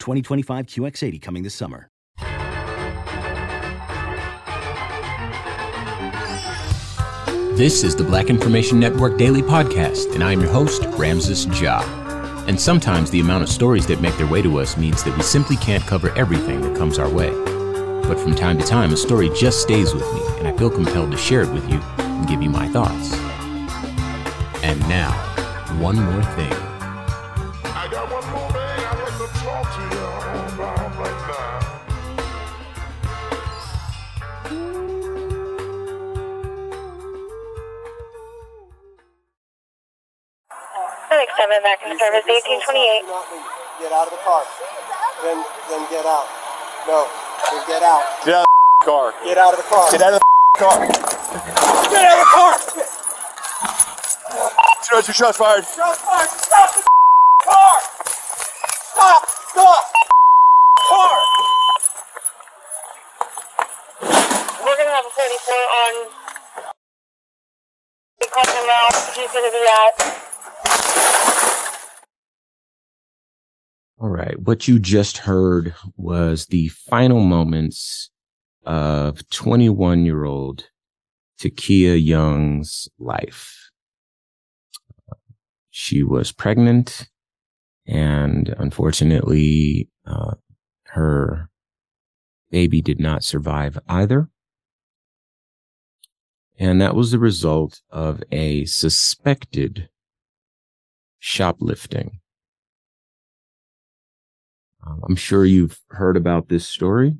2025 QX80 coming this summer. This is the Black Information Network Daily Podcast, and I'm your host, Ramses Ja. And sometimes the amount of stories that make their way to us means that we simply can't cover everything that comes our way. But from time to time, a story just stays with me, and I feel compelled to share it with you and give you my thoughts. And now, one more thing. Next time I'm back in service, 1828. Get out of the car. Then, then get out. No, then get out. Get out of the car. Get out of the car. Get out of the car. Get out of the car. Two two shots fired. Stop, stop, stop the car. Stop, stop. Car. We're gonna have a 34 on the Cotton Route. He's gonna be at All right. What you just heard was the final moments of 21 year old Ta'Kiya Young's life. She was pregnant and unfortunately, uh, her baby did not survive either. And that was the result of a suspected shoplifting. Um, I'm sure you've heard about this story,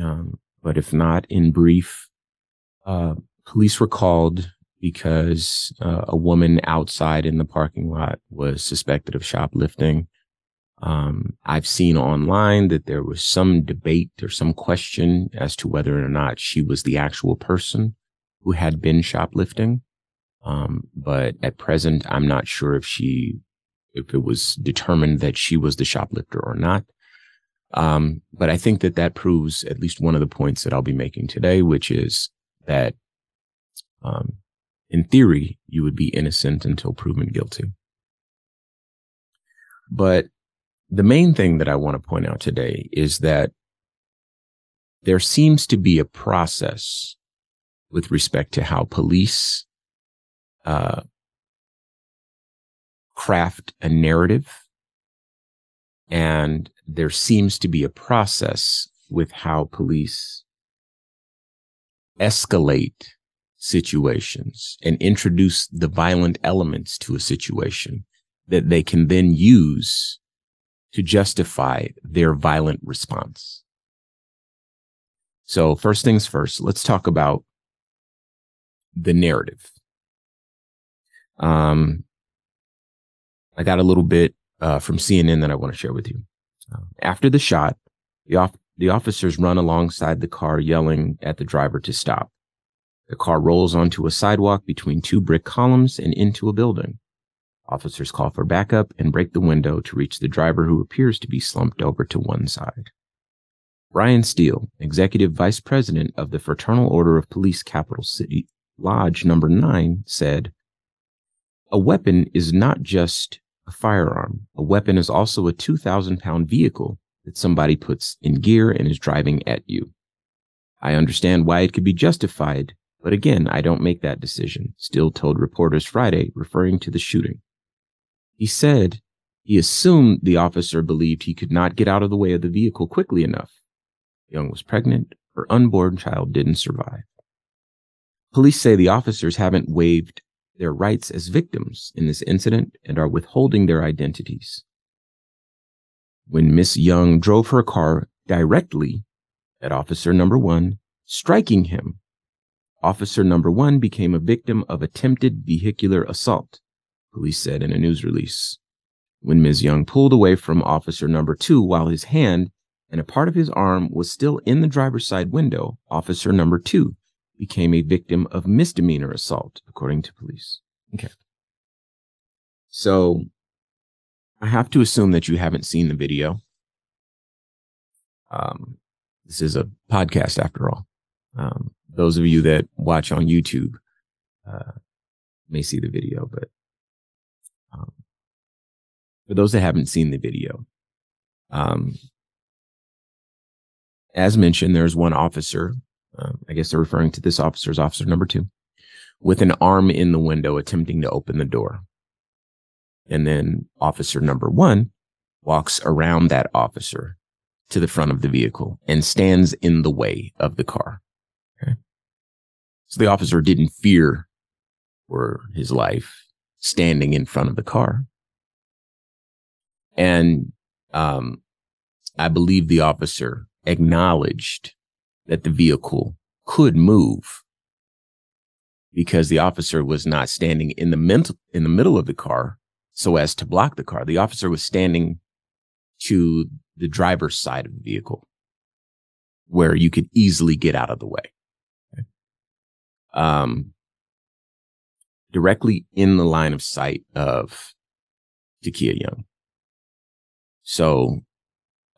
um, but if not, in brief, uh, police were called because uh, a woman outside in the parking lot was suspected of shoplifting. Um, I've seen online that there was some debate or some question as to whether or not she was the actual person who had been shoplifting. Um, but at present, I'm not sure if she, if it was determined that she was the shoplifter or not. Um, but I think that that proves at least one of the points that I'll be making today, which is that, um, in theory, you would be innocent until proven guilty. But the main thing that I want to point out today is that there seems to be a process with respect to how police uh, craft a narrative. And there seems to be a process with how police escalate situations and introduce the violent elements to a situation that they can then use to justify their violent response. So first things first, let's talk about the narrative. Um, I got a little bit uh, from CNN that I want to share with you. Uh, after the shot, the, off- the officers run alongside the car, yelling at the driver to stop. The car rolls onto a sidewalk between two brick columns and into a building. Officers call for backup and break the window to reach the driver who appears to be slumped over to one side. Brian Steele, Executive Vice President of the Fraternal Order of Police Capital City Lodge number nine, said, A weapon is not just a firearm. A weapon is also a 2,000 pound vehicle that somebody puts in gear and is driving at you. I understand why it could be justified, but again, I don't make that decision, Steele told reporters Friday, referring to the shooting. He said he assumed the officer believed he could not get out of the way of the vehicle quickly enough. Young was pregnant. Her unborn child didn't survive. Police say the officers haven't waived their rights as victims in this incident and are withholding their identities. When Miss Young drove her car directly at officer number one, striking him, officer number one became a victim of attempted vehicular assault, police said in a news release. When Ms. Young pulled away from officer number two while his hand and a part of his arm was still in the driver's side window, officer number two became a victim of misdemeanor assault, according to police. Okay. So I have to assume that you haven't seen the video. Um, this is a podcast after all. Um, those of you that watch on YouTube uh, may see the video, but um, for those that haven't seen the video, um, as mentioned, there's one officer. Um, I guess they're referring to this officer's officer number two, with an arm in the window attempting to open the door. And then officer number one walks around that officer to the front of the vehicle and stands in the way of the car. Okay. So the officer didn't fear for his life standing in front of the car. And um, I believe the officer acknowledged that the vehicle could move because the officer was not standing in the mental, in the middle of the car so as to block the car. The officer was standing to the driver's side of the vehicle where you could easily get out of the way. Um, directly in the line of sight of Ta'Kiya Young. So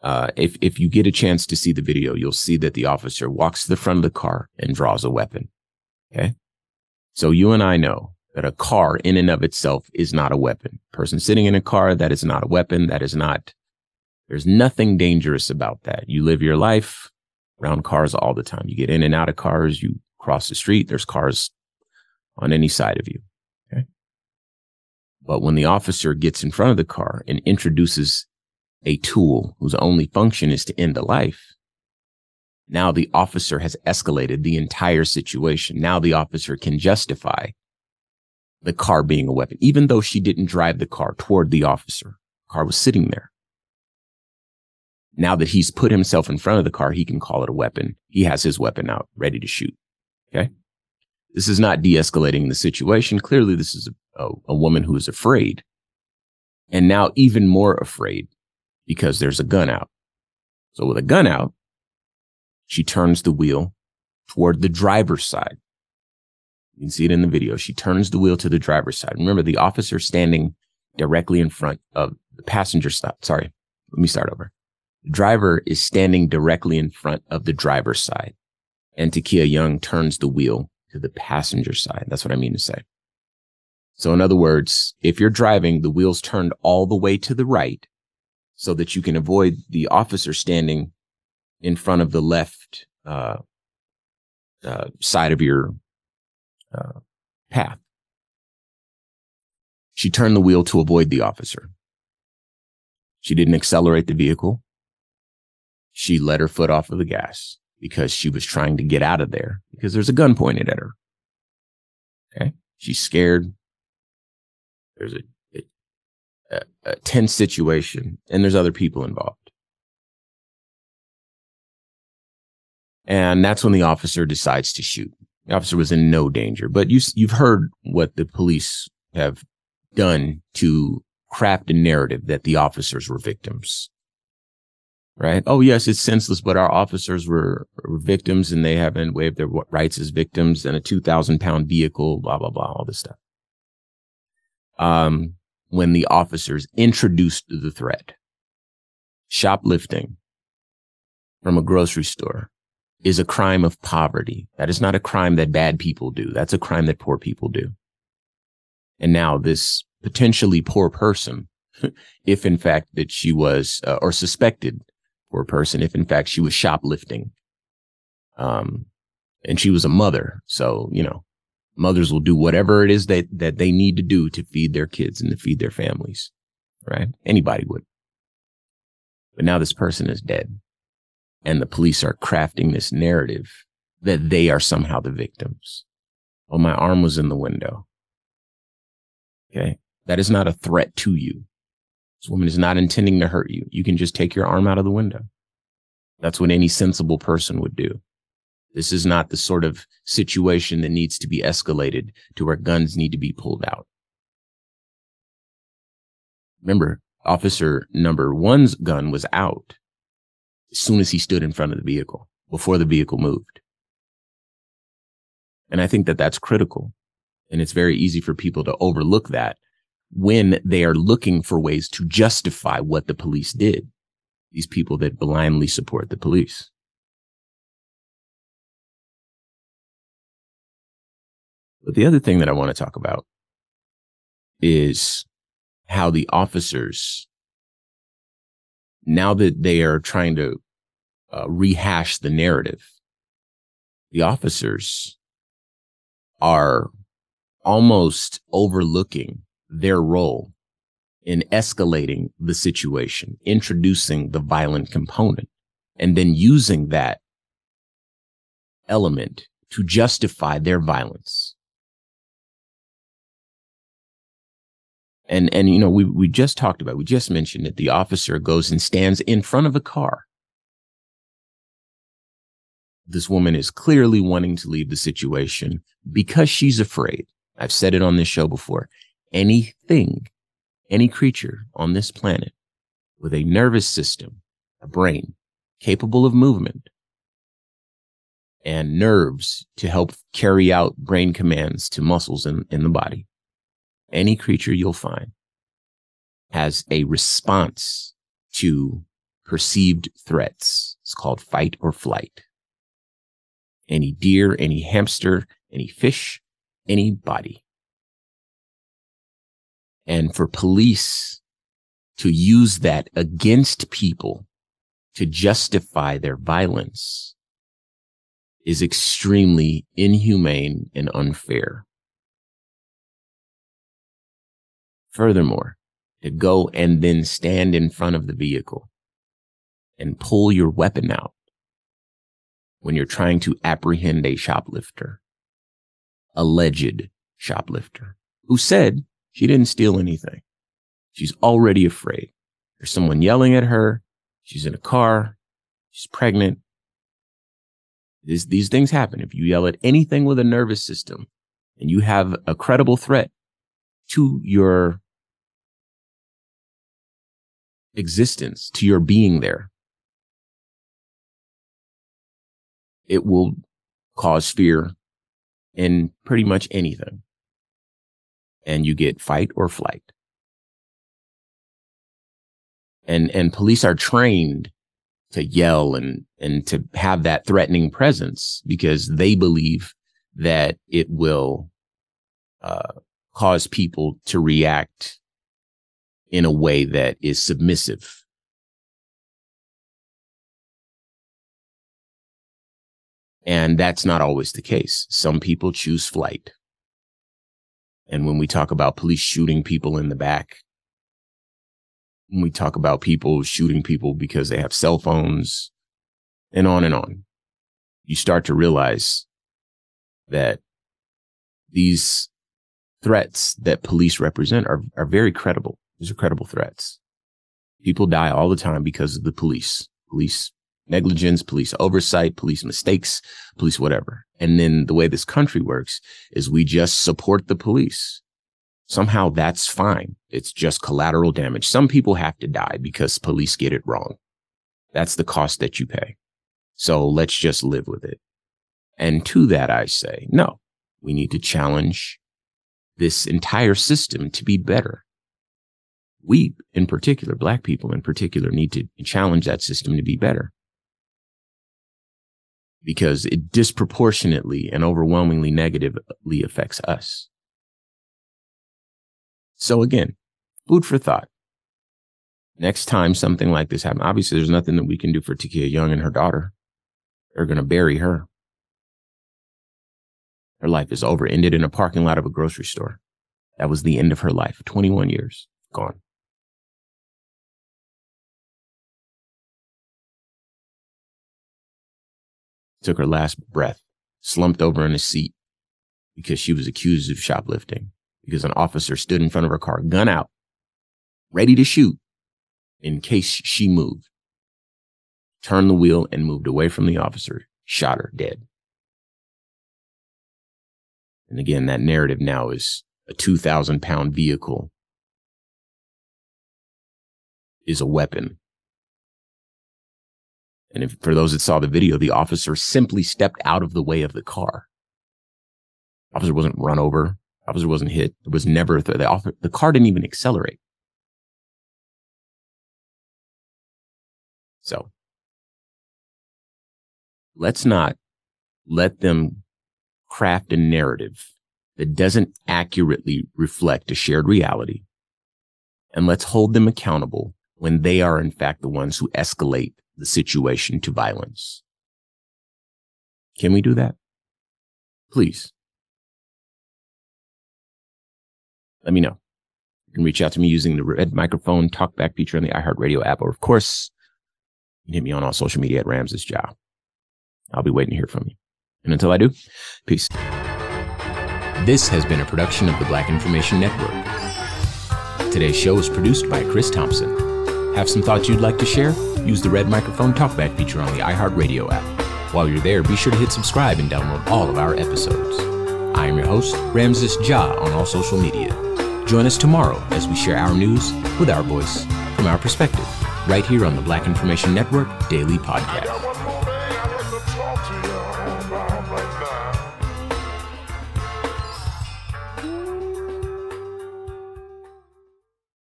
uh, if if you get a chance to see the video, you'll see that the officer walks to the front of the car and draws a weapon. Okay, so you and I know that a car in and of itself is not a weapon. Person sitting in a car that is not a weapon. That is not. There's nothing dangerous about that. You live your life around cars all the time. You get in and out of cars. You cross the street. There's cars on any side of you. Okay. But when the officer gets in front of the car and introduces a tool whose only function is to end a life. Now the officer has escalated the entire situation. Now the officer can justify the car being a weapon, even though she didn't drive the car toward the officer. The car was sitting there. Now that he's put himself in front of the car, he can call it a weapon. He has his weapon out, ready to shoot. Okay. This is not de-escalating the situation. Clearly, this is a, a, a woman who is afraid and now even more afraid because there's a gun out. So with a gun out, she turns the wheel toward the driver's side. You can see it in the video. She turns the wheel to the driver's side. Remember the officer standing directly in front of the passenger side. Sorry. Let me start over. The driver is standing directly in front of the driver's side and Ta'Kiya Young turns the wheel to the passenger side. That's what I mean to say. So in other words, if you're driving, the wheels turned all the way to the right so that you can avoid the officer standing in front of the left uh, uh, side of your uh, path. She turned the wheel to avoid the officer. She didn't accelerate the vehicle. She let her foot off of the gas because she was trying to get out of there because there's a gun pointed at her. Okay. She's scared. There's a a, tense situation and there's other people involved. And that's when the officer decides to shoot. The officer was in no danger, but you, you've heard what the police have done to craft a narrative that the officers were victims. Right? Oh, yes, it's senseless, but our officers were, were victims and they haven't waived their rights as victims and a 2000 pound vehicle, blah, blah, blah, all this stuff. Um, when the officers introduced the threat. Shoplifting, from a grocery store is a crime of poverty. That is not a crime that bad people do. That's a crime that poor people do. And now this potentially poor person, if in fact that she was, uh, or suspected poor person, if in fact she was shoplifting, um, and she was a mother. So, you know, mothers will do whatever it is that, that they need to do to feed their kids and to feed their families, right? Anybody would. But now this person is dead and the police are crafting this narrative that they are somehow the victims. Oh, my arm was in the window. Okay. That is not a threat to you. This woman is not intending to hurt you. You can just take your arm out of the window. That's what any sensible person would do. This is not the sort of situation that needs to be escalated to where guns need to be pulled out. Remember, officer number one's gun was out as soon as he stood in front of the vehicle before the vehicle moved. And I think that that's critical. And it's very easy for people to overlook that when they are looking for ways to justify what the police did. These people that blindly support the police. But the other thing that I want to talk about is how the officers, now that they are trying to uh, rehash the narrative, the officers are almost overlooking their role in escalating the situation, introducing the violent component, and then using that element to justify their violence. And, and, you know, we, we just talked about, we just mentioned that the officer goes and stands in front of a car. This woman is clearly wanting to leave the situation because she's afraid. I've said it on this show before. Anything, any creature on this planet with a nervous system, a brain capable of movement, and nerves to help carry out brain commands to muscles in, in the body any creature you'll find has a response to perceived threats. It's called fight or flight. Any deer, any hamster, any fish, anybody. And for police to use that against people to justify their violence is extremely inhumane and unfair. Furthermore, to go and then stand in front of the vehicle and pull your weapon out when you're trying to apprehend a shoplifter, alleged shoplifter, who said she didn't steal anything. She's already afraid. There's someone yelling at her. She's in a car. She's pregnant. This, these things happen. If you yell at anything with a nervous system and you have a credible threat to your existence, to your being there. It will cause fear in pretty much anything. And you get fight or flight. And, and police are trained to yell and, and to have that threatening presence because they believe that it will, uh, cause people to react in a way that is submissive. And that's not always the case. Some people choose flight. And when we talk about police shooting people in the back, when we talk about people shooting people because they have cell phones and on and on, you start to realize that these threats that police represent are, are very credible. These are credible threats. People die all the time because of the police, police negligence, police oversight, police mistakes, police whatever. And then the way this country works is we just support the police. Somehow that's fine. It's just collateral damage. Some people have to die because police get it wrong. That's the cost that you pay. So let's just live with it. And to that, I say, no, we need to challenge this entire system to be better we in particular, black people in particular, need to challenge that system to be better. because it disproportionately and overwhelmingly negatively affects us. So again, food for thought. Next time something like this happens, obviously there's nothing that we can do for Ta'Kiya Young and her daughter. They're going to bury her. Her life is over, ended in a parking lot of a grocery store. That was the end of her life. 21 years gone. Took her last breath, slumped over in a seat because she was accused of shoplifting because an officer stood in front of her car, gun out, ready to shoot in case she moved. Turned the wheel and moved away from the officer, shot her dead. And again, that narrative now is a 2,000 pound vehicle is a weapon. And if, for those that saw the video, the officer simply stepped out of the way of the car. Officer wasn't run over. Officer wasn't hit. It was never, th- the, officer, the car didn't even accelerate. So let's not let them craft a narrative that doesn't accurately reflect a shared reality. And let's hold them accountable when they are in fact the ones who escalate the situation to violence. Can we do that? Please. Let me know. You can reach out to me using the red microphone talkback feature on the iHeartRadio app, or of course, you can hit me on all social media at Ramses Ja. I'll be waiting to hear from you. And until I do, peace. This has been a production of the Black Information Network. Today's show is produced by Chris Thompson. Have some thoughts you'd like to share? Use the red microphone talkback feature on the iHeartRadio app. While you're there, be sure to hit subscribe and download all of our episodes. I am your host, Ramses Ja, on all social media. Join us tomorrow as we share our news with our voice from our perspective, right here on the Black Information Network Daily Podcast.